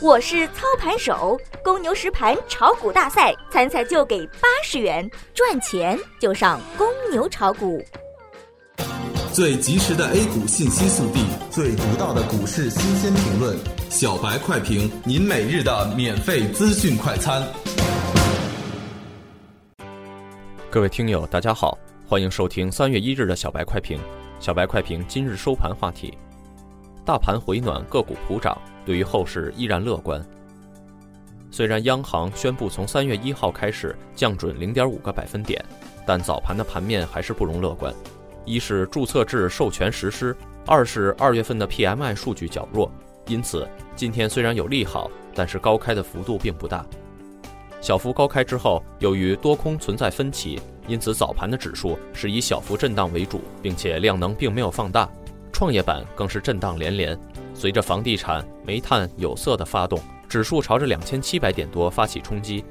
我是操盘手，公牛实盘炒股大赛参赛就给八十元，赚钱就上公牛炒股。最及时的 A 股信息速递，最独到的股市新鲜评论，小白快评，您每日的免费资讯快餐。各位听友，大家好，欢迎收听三月一日的小白快评。小白快评今日收盘话题：大盘回暖，个股普涨。对于后市依然乐观。虽然央行宣布从三月一号开始降准零点五个百分点，但早盘的盘面还是不容乐观。一是注册制授权实施，二是二月份的 PMI 数据较弱，因此今天虽然有利好，但是高开的幅度并不大。小幅高开之后，由于多空存在分歧，因此早盘的指数是以小幅震荡为主，并且量能并没有放大。创业板更是震荡连连。随着房地产、煤炭、有色的发动，指数朝着两千七百点多发起冲击。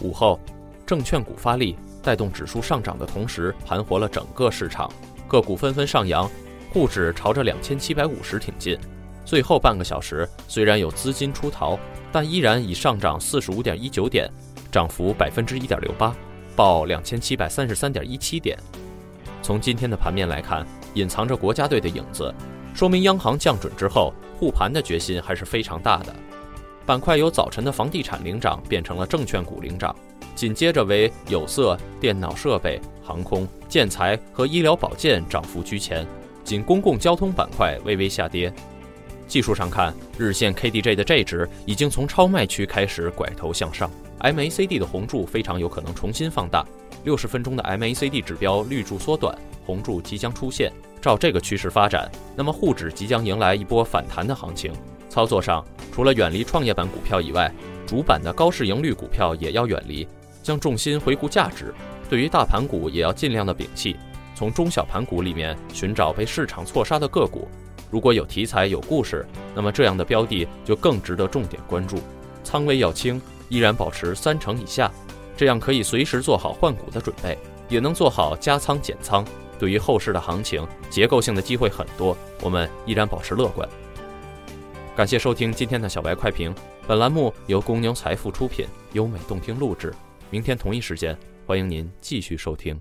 午后，证券股发力，带动指数上涨的同时，盘活了整个市场，个股纷纷上扬，沪指朝着两千七百五十挺进。最后半个小时，虽然有资金出逃，但依然以上涨四十五点一九点，涨幅百分之一点六八，报两千七百三十三点一七点。从今天的盘面来看，隐藏着国家队的影子，说明央行降准之后。护盘的决心还是非常大的，板块由早晨的房地产领涨变成了证券股领涨，紧接着为有色、电脑设备、航空、建材和医疗保健涨幅居前，仅公共交通板块微微下跌。技术上看，日线 KDJ 的 J 值已经从超卖区开始拐头向上，MACD 的红柱非常有可能重新放大，六十分钟的 MACD 指标绿柱缩短，红柱即将出现。照这个趋势发展，那么沪指即将迎来一波反弹的行情。操作上，除了远离创业板股票以外，主板的高市盈率股票也要远离，将重心回顾价值。对于大盘股，也要尽量的摒弃，从中小盘股里面寻找被市场错杀的个股。如果有题材、有故事，那么这样的标的就更值得重点关注。仓位要轻，依然保持三成以下，这样可以随时做好换股的准备，也能做好加仓减仓。对于后市的行情，结构性的机会很多，我们依然保持乐观。感谢收听今天的小白快评，本栏目由公牛财富出品，优美动听录制。明天同一时间，欢迎您继续收听。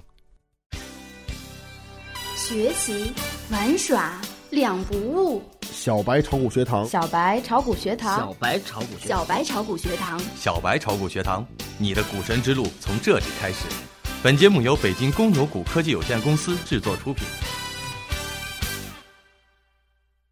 学习玩耍两不误，小白炒股学堂，小白炒股学堂，小白炒股学，小白炒股学堂，小白炒股学堂，你的股神之路从这里开始。本节目由北京公牛谷科技有限公司制作出品。